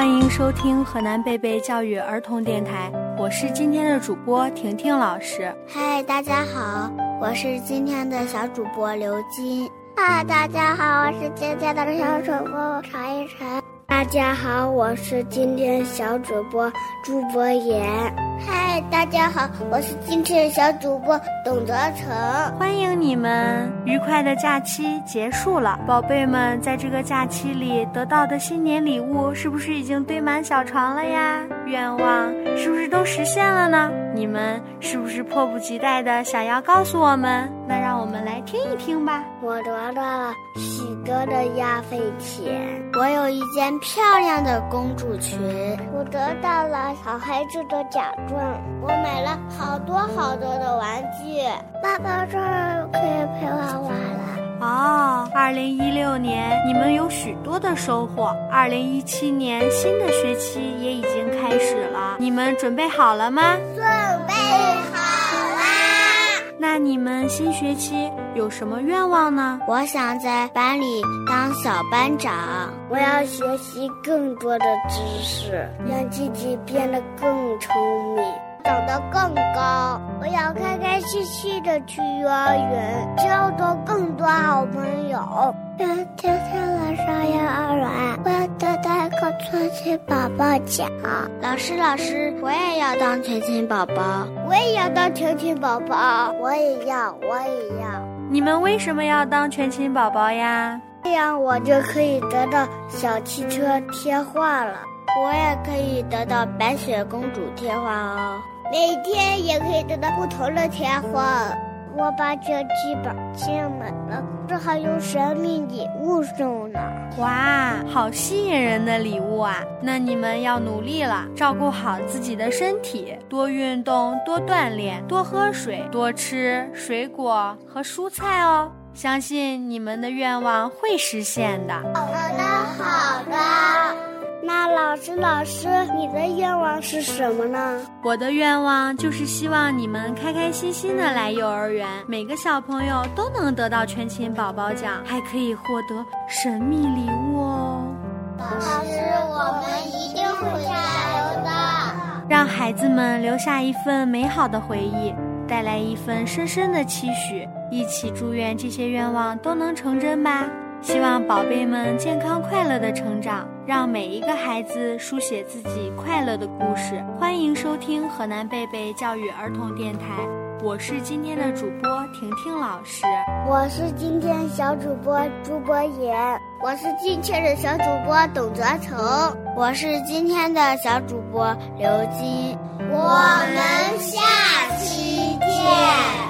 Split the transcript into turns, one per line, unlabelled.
欢迎收听河南贝贝教育儿童电台，我是今天的主播婷婷老师。
嗨，大家好，我是今天的小主播刘金。嗨，大家好，我是今天的小主播常一晨。
大家好，我是今天小主播朱博言。
嗨，大家好，我是今天的小主播董泽成。
欢迎你们！愉快的假期结束了，宝贝们在这个假期里得到的新年礼物是不是已经堆满小床了呀？愿望是不是都实现了呢？你们是不是迫不及待的想要告诉我们？那让我们来听一听吧。
我得到了许多的压岁钱，
我有一件漂亮的公主裙，
我得到了小孩子的奖状，
我买了好多好多的玩具。
爸爸这儿可以陪我玩了。
哦，二零一六年你们有许多的收获，二零一七年新的学期也已经开始了，你们准备好了吗？
准备好啦！
那你们新学期有什么愿望呢？
我想在班里当小班长，
我要学习更多的知识，让自己变得更聪明。细细的去幼儿园，交到更多好朋友。要天天来上幼儿园，我要得到一个全勤宝宝奖。
老师，老师，我也要当全勤宝宝，
我也要当全勤宝宝，我也要，我也要。
你们为什么要当全勤宝宝呀？
这样我就可以得到小汽车贴画了。
我也可以得到白雪公主贴画哦，
每天也可以得到不同的甜花。我把这几本签满了，这还有神秘礼物送呢！
哇，好吸引人的礼物啊！那你们要努力了，照顾好自己的身体，多运动，多锻炼，多喝水，多吃水果和蔬菜哦。相信你们的愿望会实现的。
老师，老师，你的愿望是什么呢？
我的愿望就是希望你们开开心心的来幼儿园，每个小朋友都能得到全勤宝宝奖，还可以获得神秘礼物哦。
老师，我们一定会加油的，
让孩子们留下一份美好的回忆，带来一份深深的期许，一起祝愿这些愿望都能成真吧。希望宝贝们健康快乐的成长，让每一个孩子书写自己快乐的故事。欢迎收听河南贝贝教育儿童电台，我是今天的主播婷婷老师，
我是今天小主播朱博言，
我是今天的小主播董泽成，
我是今天的小主播刘金，
我们下期见。